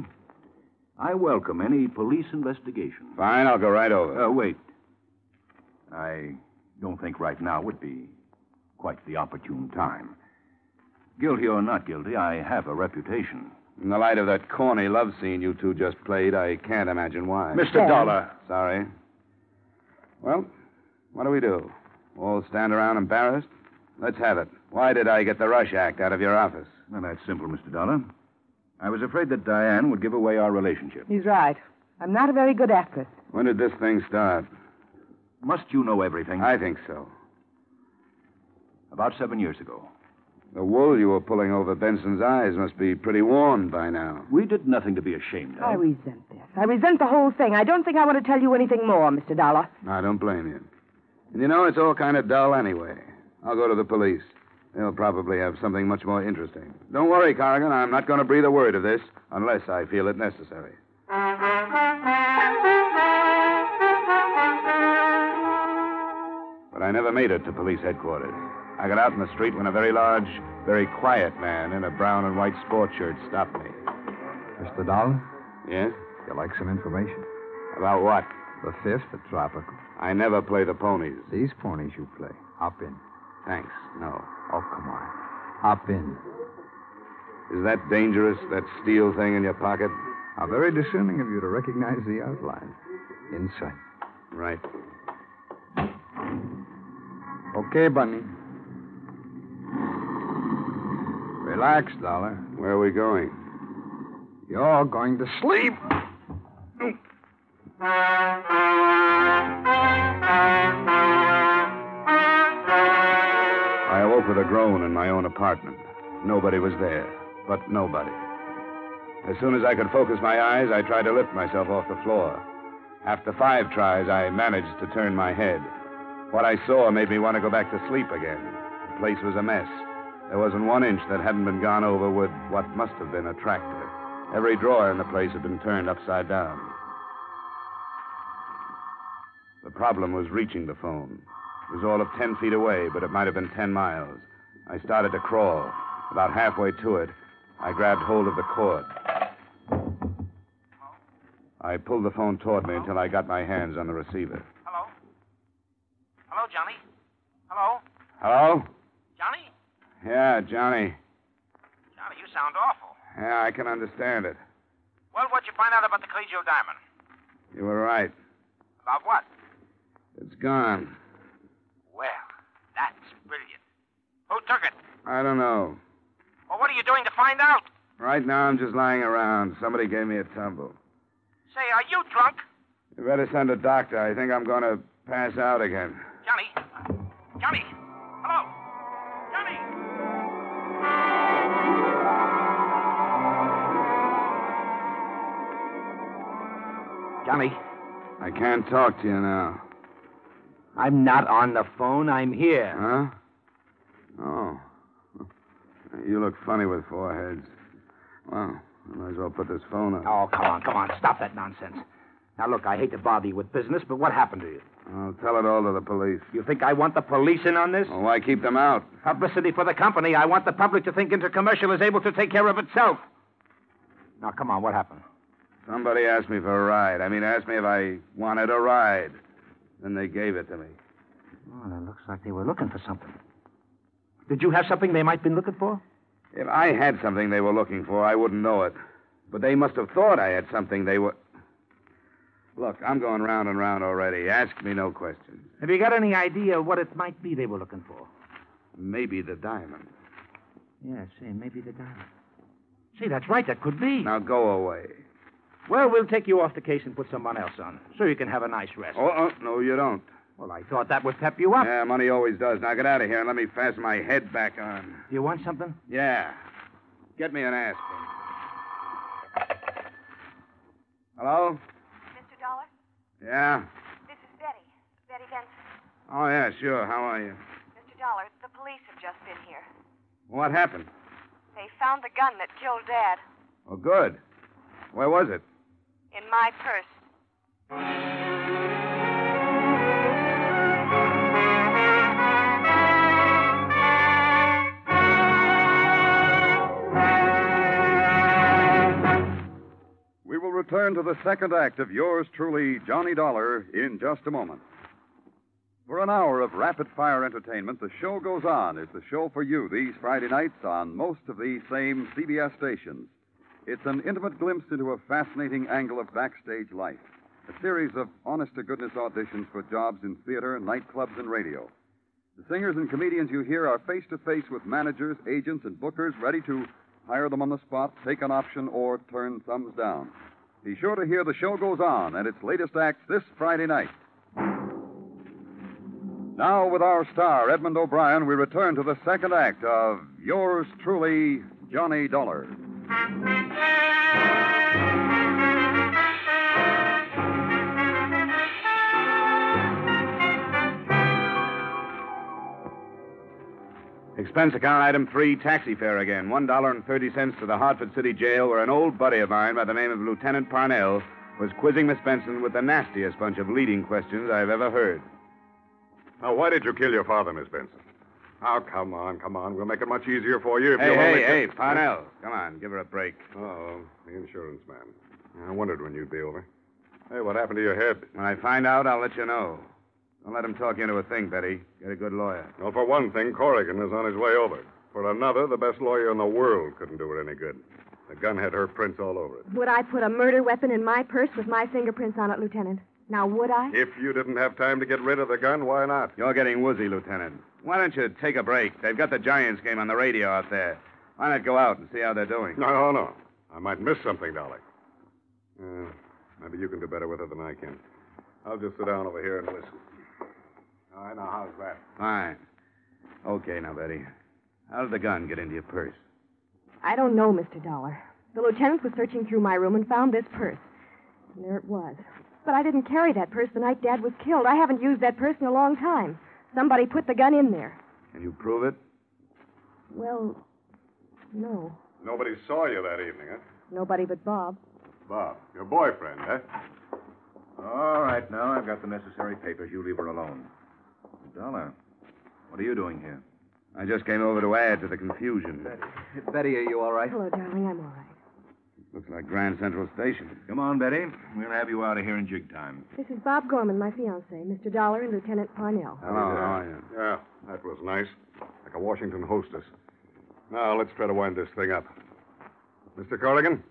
I welcome any police investigation. Fine, I'll go right over. Uh, wait. I don't think right now would be quite the opportune time. Guilty or not guilty, I have a reputation. In the light of that corny love scene you two just played, I can't imagine why. Mr. Dollar. Sorry. Well, what do we do? All stand around embarrassed? Let's have it. Why did I get the Rush Act out of your office? Well, that's simple, Mr. Dollar. I was afraid that Diane would give away our relationship. He's right. I'm not a very good actress. When did this thing start? Must you know everything? I think so. About seven years ago. The wool you were pulling over Benson's eyes must be pretty worn by now. We did nothing to be ashamed of. I resent this. I resent the whole thing. I don't think I want to tell you anything more, Mr. Dollar. I don't blame you. And you know, it's all kind of dull anyway. I'll go to the police. They'll probably have something much more interesting. Don't worry, Corrigan. I'm not going to breathe a word of this unless I feel it necessary. But I never made it to police headquarters. I got out in the street when a very large, very quiet man in a brown and white sport shirt stopped me. Mr. Dollar, Yes? you like some information? About what? The fifth, the tropical. I never play the ponies. These ponies you play. Hop in. Thanks. No. Oh, come on. Hop in. Is that dangerous, that steel thing in your pocket? How very discerning of you to recognize the outline. Inside. Right. Okay, Bunny. Relax, Dollar. Where are we going? You're going to sleep. I awoke with a groan in my own apartment. Nobody was there, but nobody. As soon as I could focus my eyes, I tried to lift myself off the floor. After five tries, I managed to turn my head. What I saw made me want to go back to sleep again. The place was a mess. There wasn't one inch that hadn't been gone over with what must have been a tractor. Every drawer in the place had been turned upside down. The problem was reaching the phone. It was all of ten feet away, but it might have been ten miles. I started to crawl. About halfway to it, I grabbed hold of the cord. I pulled the phone toward me until I got my hands on the receiver. Hello? Hello, Johnny? Hello? Hello? Johnny? Yeah, Johnny. Johnny, you sound awful. Yeah, I can understand it. Well, what'd you find out about the Collegio Diamond? You were right. About what? It's gone. Well, that's brilliant. Who took it? I don't know. Well, what are you doing to find out? Right now, I'm just lying around. Somebody gave me a tumble. Say, are you drunk? You better send a doctor. I think I'm going to pass out again. Johnny? Johnny? Hello? Johnny? Johnny, I can't talk to you now. I'm not on the phone. I'm here. Huh? Oh. You look funny with four heads. Well, I might as well put this phone up. Oh, come on, come on. Stop that nonsense. Now, look, I hate to bother you with business, but what happened to you? I'll tell it all to the police. You think I want the police in on this? Well, why keep them out? Publicity for the company. I want the public to think Intercommercial is able to take care of itself. Now, come on, what happened? Somebody asked me for a ride. I mean, asked me if I wanted a ride. Then they gave it to me. Well, it looks like they were looking for something. Did you have something they might have been looking for? If I had something they were looking for, I wouldn't know it. But they must have thought I had something they were. Look, I'm going round and round already. Ask me no questions. Have you got any idea what it might be they were looking for? Maybe the diamond. Yeah, say, maybe the diamond. See, that's right. That could be. Now go away. Well, we'll take you off the case and put someone else on, so you can have a nice rest. Oh, oh no, you don't. Well, I thought that would pep you up. Yeah, money always does. Now get out of here and let me fasten my head back on. You want something? Yeah. Get me an aspirin. Hello? Mr. Dollar, Yeah? this is Betty. Betty Benson. Oh, yeah, sure. How are you? Mr. Dollar, the police have just been here. What happened? They found the gun that killed Dad Oh, good. Where was it? In my purse. We will return to the second act of yours truly, Johnny Dollar, in just a moment. For an hour of rapid fire entertainment, the show goes on. It's the show for you these Friday nights on most of these same CBS stations. It's an intimate glimpse into a fascinating angle of backstage life. A series of honest to goodness auditions for jobs in theater, nightclubs, and radio. The singers and comedians you hear are face to face with managers, agents, and bookers ready to hire them on the spot, take an option, or turn thumbs down. Be sure to hear the show goes on and its latest acts this Friday night. Now, with our star, Edmond O'Brien, we return to the second act of Yours Truly, Johnny Dollar. Expense account item three, taxi fare again. One dollar and thirty cents to the Hartford City Jail, where an old buddy of mine by the name of Lieutenant Parnell was quizzing Miss Benson with the nastiest bunch of leading questions I've ever heard. Now, why did you kill your father, Miss Benson? Oh, come on, come on. We'll make it much easier for you if Hey, you'll hey, only... hey, Parnell. Come on, give her a break. Oh, the insurance man. I wondered when you'd be over. Hey, what happened to your head? When I find out, I'll let you know. Don't let him talk you into a thing, Betty. Get a good lawyer. Well, for one thing, Corrigan is on his way over. For another, the best lawyer in the world couldn't do it any good. The gun had her prints all over it. Would I put a murder weapon in my purse with my fingerprints on it, Lieutenant? Now, would I? If you didn't have time to get rid of the gun, why not? You're getting woozy, Lieutenant. Why don't you take a break? They've got the Giants game on the radio out there. Why not go out and see how they're doing? No, no. I might miss something, Dolly. Uh, maybe you can do better with it than I can. I'll just sit down over here and listen. All right, now, how's that? Fine. Okay, now, Betty. How did the gun get into your purse? I don't know, Mr. Dollar. The lieutenant was searching through my room and found this purse. And there it was. But I didn't carry that purse the night Dad was killed. I haven't used that purse in a long time. Somebody put the gun in there. Can you prove it? Well, no. Nobody saw you that evening, huh? Nobody but Bob. Bob, your boyfriend, huh? All right, now I've got the necessary papers. You leave her alone. Dollar, what are you doing here? I just came over to add to the confusion. Betty, are you all right? Hello, darling. I'm all right. Looks like Grand Central Station. Come on, Betty. We'll have you out of here in jig time. This is Bob Gorman, my fiance, Mr. Dollar and Lieutenant Parnell. Hello, how are you? Yeah, that was nice. Like a Washington hostess. Now, let's try to wind this thing up. Mr. Corrigan,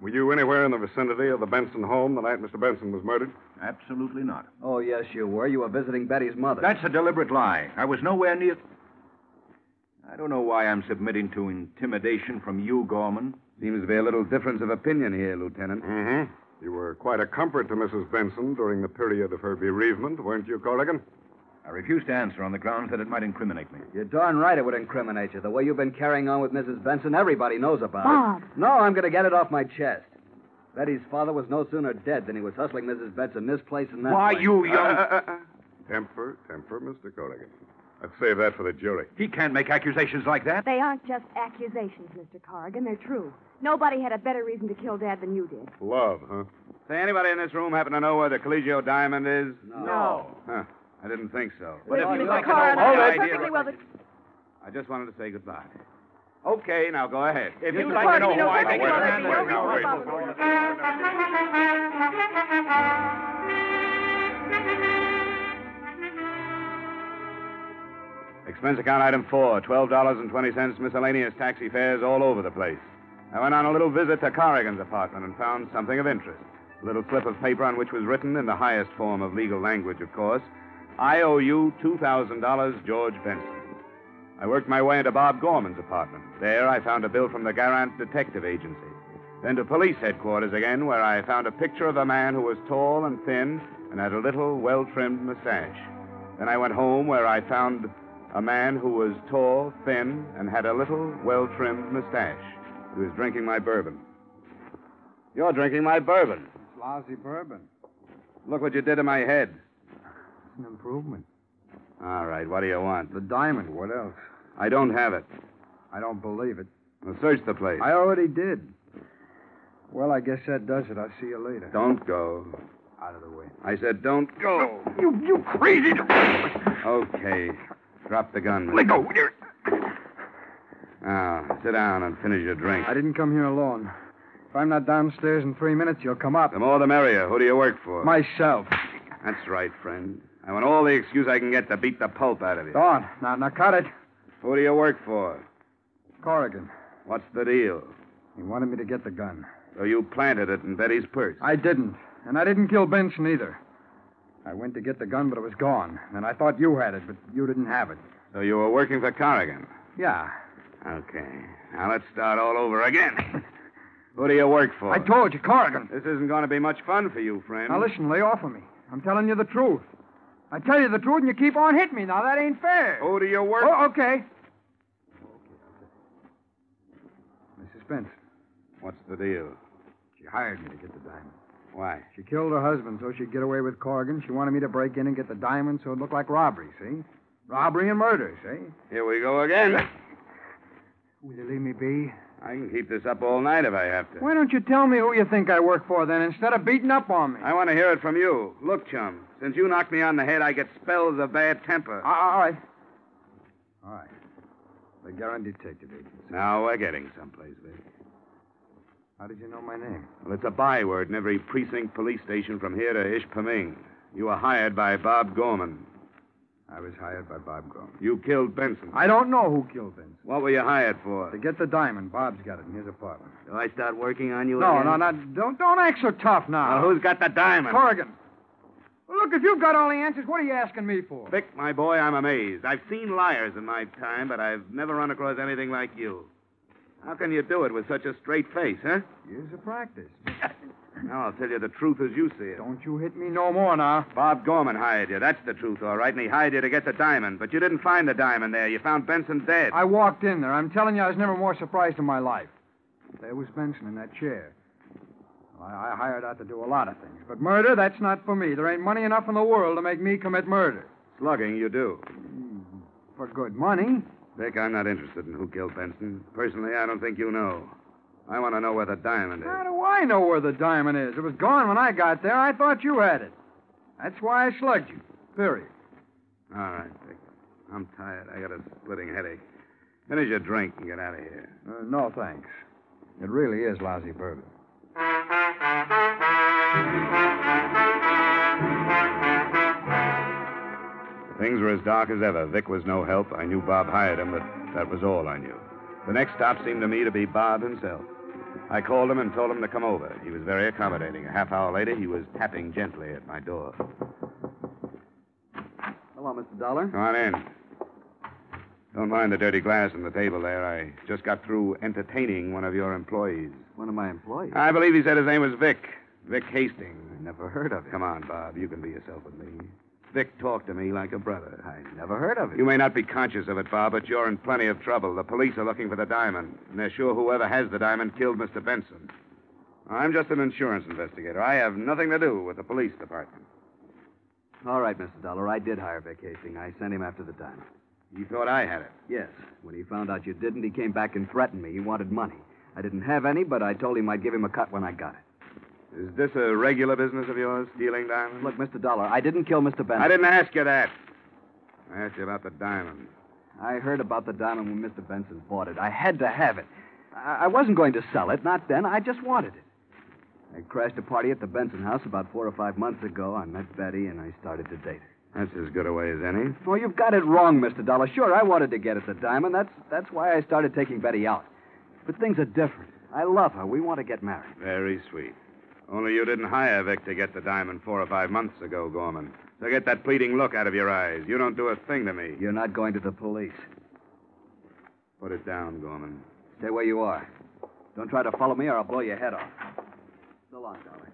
were you anywhere in the vicinity of the Benson home the night Mr. Benson was murdered? Absolutely not. Oh, yes, you were. You were visiting Betty's mother. That's a deliberate lie. I was nowhere near. I don't know why I'm submitting to intimidation from you, Gorman. Seems to be a little difference of opinion here, Lieutenant. Mm-hmm. You were quite a comfort to Mrs. Benson during the period of her bereavement, weren't you, Corrigan? I refuse to answer on the grounds that it might incriminate me. You're darn right it would incriminate you. The way you've been carrying on with Mrs. Benson, everybody knows about Bob. it. No, I'm going to get it off my chest. Betty's father was no sooner dead than he was hustling Mrs. Benson this place and that Why, place. you young- Uh, uh, uh, uh. Temper, temper, Mr. Corrigan. Let's save that for the jury. He can't make accusations like that. They aren't just accusations, Mr. Corrigan. They're true. Nobody had a better reason to kill Dad than you did. Love, huh? Say, anybody in this room happen to know where the Collegio diamond is? No. Huh. I didn't think so. But if you'd like to know Corrigan, my I know idea... perfectly well. I just wanted to say goodbye. Okay, now go ahead. If you'd like to know Corrigan, you who I think perfectly is Expense account item four, $12.20 miscellaneous taxi fares all over the place. I went on a little visit to Corrigan's apartment and found something of interest. A little slip of paper on which was written in the highest form of legal language, of course, I owe you $2,000, George Benson. I worked my way into Bob Gorman's apartment. There I found a bill from the Garant Detective Agency. Then to police headquarters again, where I found a picture of a man who was tall and thin and had a little, well trimmed mustache. Then I went home, where I found a man who was tall, thin, and had a little, well trimmed mustache. He was drinking my bourbon. You're drinking my bourbon. It's lousy bourbon. Look what you did to my head. It's an improvement. All right, what do you want? The diamond. What else? I don't have it. I don't believe it. Well, search the place. I already did. Well, I guess that does it. I'll see you later. Don't go. Out of the way. I said don't go. You, you crazy! Okay. Drop the gun. Let go. You're... Now, sit down and finish your drink. I didn't come here alone. If I'm not downstairs in three minutes, you'll come up. The more the merrier. Who do you work for? Myself. That's right, friend. I want all the excuse I can get to beat the pulp out of you. Go on. Now, now cut it. Who do you work for? Corrigan. What's the deal? He wanted me to get the gun. So you planted it in Betty's purse. I didn't. And I didn't kill Benson either. I went to get the gun, but it was gone. And I thought you had it, but you didn't have it. So you were working for Corrigan? Yeah. Okay. Now let's start all over again. Who do you work for? I told you, Corrigan. This isn't going to be much fun for you, friend. Now listen, lay off of me. I'm telling you the truth. I tell you the truth, and you keep on hitting me. Now that ain't fair. Who do you work Oh, okay. Mrs. Benson. What's the deal? She hired me to get the diamond. Why? She killed her husband so she'd get away with Corrigan. She wanted me to break in and get the diamonds so it looked like robbery, see? Robbery and murder, see? Here we go again. Will you leave me be? I can keep this up all night if I have to. Why don't you tell me who you think I work for then, instead of beating up on me? I want to hear it from you. Look, chum, since you knocked me on the head, I get spells of bad temper. Uh, all right. All right. The Garand Detective Agency. Now we're getting someplace, Vic. How did you know my name? Well, it's a byword in every precinct police station from here to Ishpeming. You were hired by Bob Gorman. I was hired by Bob Gorman. You killed Benson. I don't know who killed Benson. What were you hired for? To get the diamond. Bob's got it in his apartment. Do I start working on you No, again? no, no. Don't, don't act so tough now. Well, who's got the diamond? Corrigan. Well, look, if you've got all the answers, what are you asking me for? Vic, my boy, I'm amazed. I've seen liars in my time, but I've never run across anything like you. How can you do it with such a straight face, huh? Years of practice. Now, I'll tell you the truth as you see it. Don't you hit me no more now. Bob Gorman hired you. That's the truth, all right. And he hired you to get the diamond. But you didn't find the diamond there. You found Benson dead. I walked in there. I'm telling you, I was never more surprised in my life. There was Benson in that chair. I, I hired out to do a lot of things. But murder, that's not for me. There ain't money enough in the world to make me commit murder. Slugging, you do. Mm-hmm. For good money. Vic, I'm not interested in who killed Benson. Personally, I don't think you know. I want to know where the diamond is. How do I know where the diamond is? It was gone when I got there. I thought you had it. That's why I slugged you. Period. All right, Dick. I'm tired. I got a splitting headache. Finish your drink and get out of here. Uh, no, thanks. It really is lousy bourbon. Things were as dark as ever. Vic was no help. I knew Bob hired him, but that was all I knew. The next stop seemed to me to be Bob himself. I called him and told him to come over. He was very accommodating. A half hour later, he was tapping gently at my door. Hello, Mr. Dollar. Come on in. Don't mind the dirty glass on the table there. I just got through entertaining one of your employees. One of my employees. I believe he said his name was Vic. Vic Hastings. Never heard of him. Come on, Bob. You can be yourself with me. Vic talked to me like a brother. I never heard of it. You may not be conscious of it, Bob, but you're in plenty of trouble. The police are looking for the diamond, and they're sure whoever has the diamond killed Mr. Benson. I'm just an insurance investigator. I have nothing to do with the police department. All right, Mr. Dollar. I did hire Vic Hastings. I sent him after the diamond. You thought I had it? Yes. When he found out you didn't, he came back and threatened me. He wanted money. I didn't have any, but I told him I'd give him a cut when I got it. Is this a regular business of yours, stealing diamonds? Look, Mr. Dollar, I didn't kill Mr. Benson. I didn't ask you that. I asked you about the diamond. I heard about the diamond when Mr. Benson bought it. I had to have it. I, I wasn't going to sell it, not then. I just wanted it. I crashed a party at the Benson house about four or five months ago. I met Betty, and I started to date her. That's as good a way as any. Oh, you've got it wrong, Mr. Dollar. Sure, I wanted to get at the diamond. That's that's why I started taking Betty out. But things are different. I love her. We want to get married. Very sweet. Only you didn't hire Vic to get the diamond four or five months ago, Gorman. So get that pleading look out of your eyes. You don't do a thing to me. You're not going to the police. Put it down, Gorman. Stay where you are. Don't try to follow me or I'll blow your head off. So long, darling.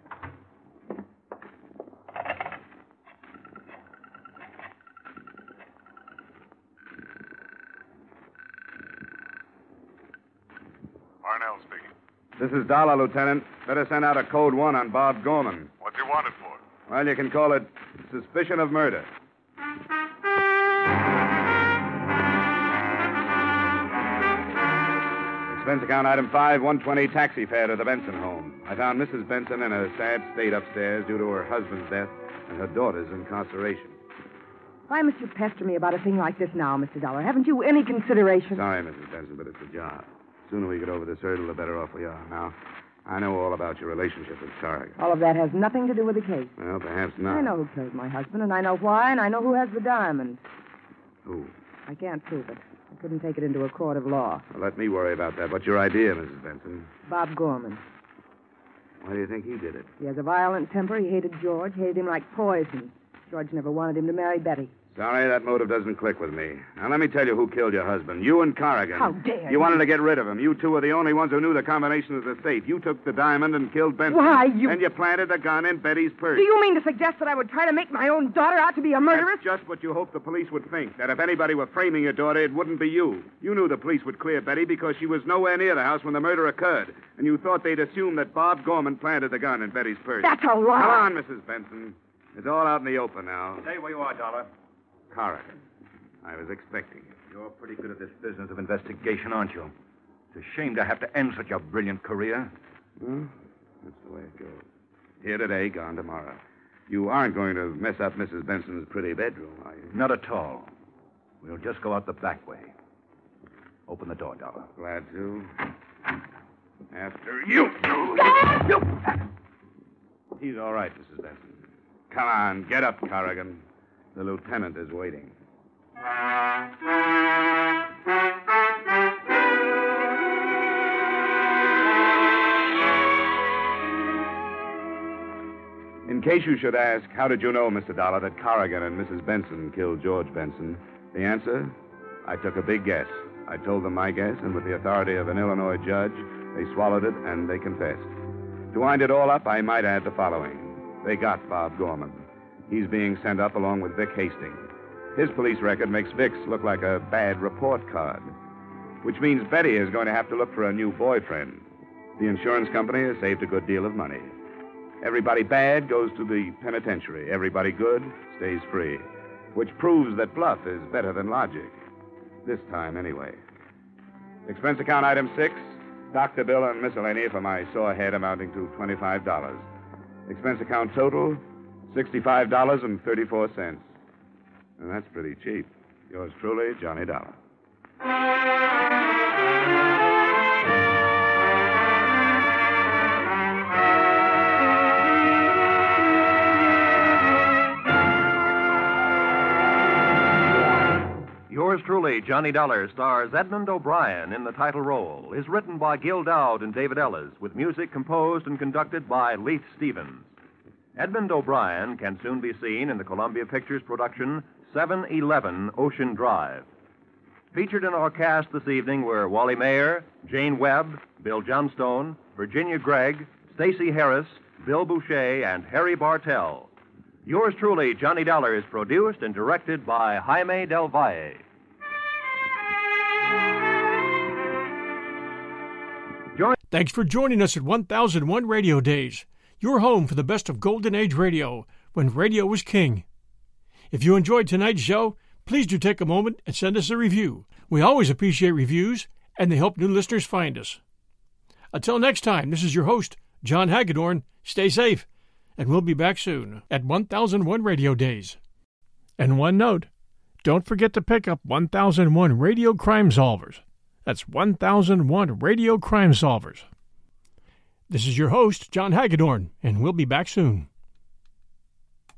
Parnell speaking. This is Dollar, Lieutenant. Better send out a code one on Bob Gorman. What's he wanted for? Well, you can call it suspicion of murder. Expense account item 5, 120 taxi fare to the Benson home. I found Mrs. Benson in a sad state upstairs due to her husband's death and her daughter's incarceration. Why must you pester me about a thing like this now, Mr. Dollar? Haven't you any consideration? Sorry, Mrs. Benson, but it's a job. The sooner we get over this hurdle, the better off we are. Now, I know all about your relationship with Tarek. All of that has nothing to do with the case. Well, perhaps not. I know who killed my husband, and I know why, and I know who has the diamond. Who? I can't prove it. I couldn't take it into a court of law. Well, let me worry about that. What's your idea, Mrs. Benson? Bob Gorman. Why do you think he did it? He has a violent temper. He hated George, hated him like poison. George never wanted him to marry Betty. Sorry, that motive doesn't click with me. Now, let me tell you who killed your husband. You and Corrigan. How dare you? you. wanted to get rid of him. You two were the only ones who knew the combination of the safe. You took the diamond and killed Benson. Why, you- And you planted the gun in Betty's purse. Do you mean to suggest that I would try to make my own daughter out to be a murderess? That's just what you hoped the police would think. That if anybody were framing your daughter, it wouldn't be you. You knew the police would clear Betty because she was nowhere near the house when the murder occurred. And you thought they'd assume that Bob Gorman planted the gun in Betty's purse. That's a lie. Come on, Mrs. Benson. It's all out in the open now. Stay where you are, Dollar. Corrigan. I was expecting you. You're pretty good at this business of investigation, aren't you? It's a shame to have to end such a brilliant career. Well, that's the way it goes. Here today, gone tomorrow. You aren't going to mess up Mrs. Benson's pretty bedroom, are you? Not at all. We'll just go out the back way. Open the door, Dollar. Glad to. After you. He's all right, Mrs. Benson. Come on, get up, Corrigan. The lieutenant is waiting. In case you should ask, how did you know, Mr. Dollar, that Corrigan and Mrs. Benson killed George Benson? The answer? I took a big guess. I told them my guess, and with the authority of an Illinois judge, they swallowed it and they confessed. To wind it all up, I might add the following. They got Bob Gorman. He's being sent up along with Vic Hastings. His police record makes Vic's look like a bad report card, which means Betty is going to have to look for a new boyfriend. The insurance company has saved a good deal of money. Everybody bad goes to the penitentiary. Everybody good stays free, which proves that bluff is better than logic. This time, anyway. Expense account item six doctor bill and miscellany for my sore head amounting to $25. Expense account total $65.34. And that's pretty cheap. Yours truly, Johnny Dollar. Yours truly, Johnny Dollar, stars Edmond O'Brien in the title role. Is written by Gil Doud and David Ellis, with music composed and conducted by Leith Stevens. Edmond O'Brien can soon be seen in the Columbia Pictures production 711 Ocean Drive. Featured in our cast this evening were Wally Maher, Jane Webb, Bill Johnstone, Virginia Gregg, Stacy Harris, Bill Bouchey, and Harry Bartell. Yours truly, Johnny Dollar, is produced and directed by Jaime Del Valle. Thanks for joining us at 1001 Radio Days, your home for the best of Golden Age radio, when radio was king. If you enjoyed tonight's show, please do take a moment and send us a review. We always appreciate reviews, and they help new listeners find us. Until next time, this is your host, John Hagedorn. Stay safe, and we'll be back soon at 1001 Radio Days. And one note don't forget to pick up 1001 Radio Crime Solvers. That's 1001 Radio Crime Solvers. This is your host, John Hagedorn, and we'll be back soon.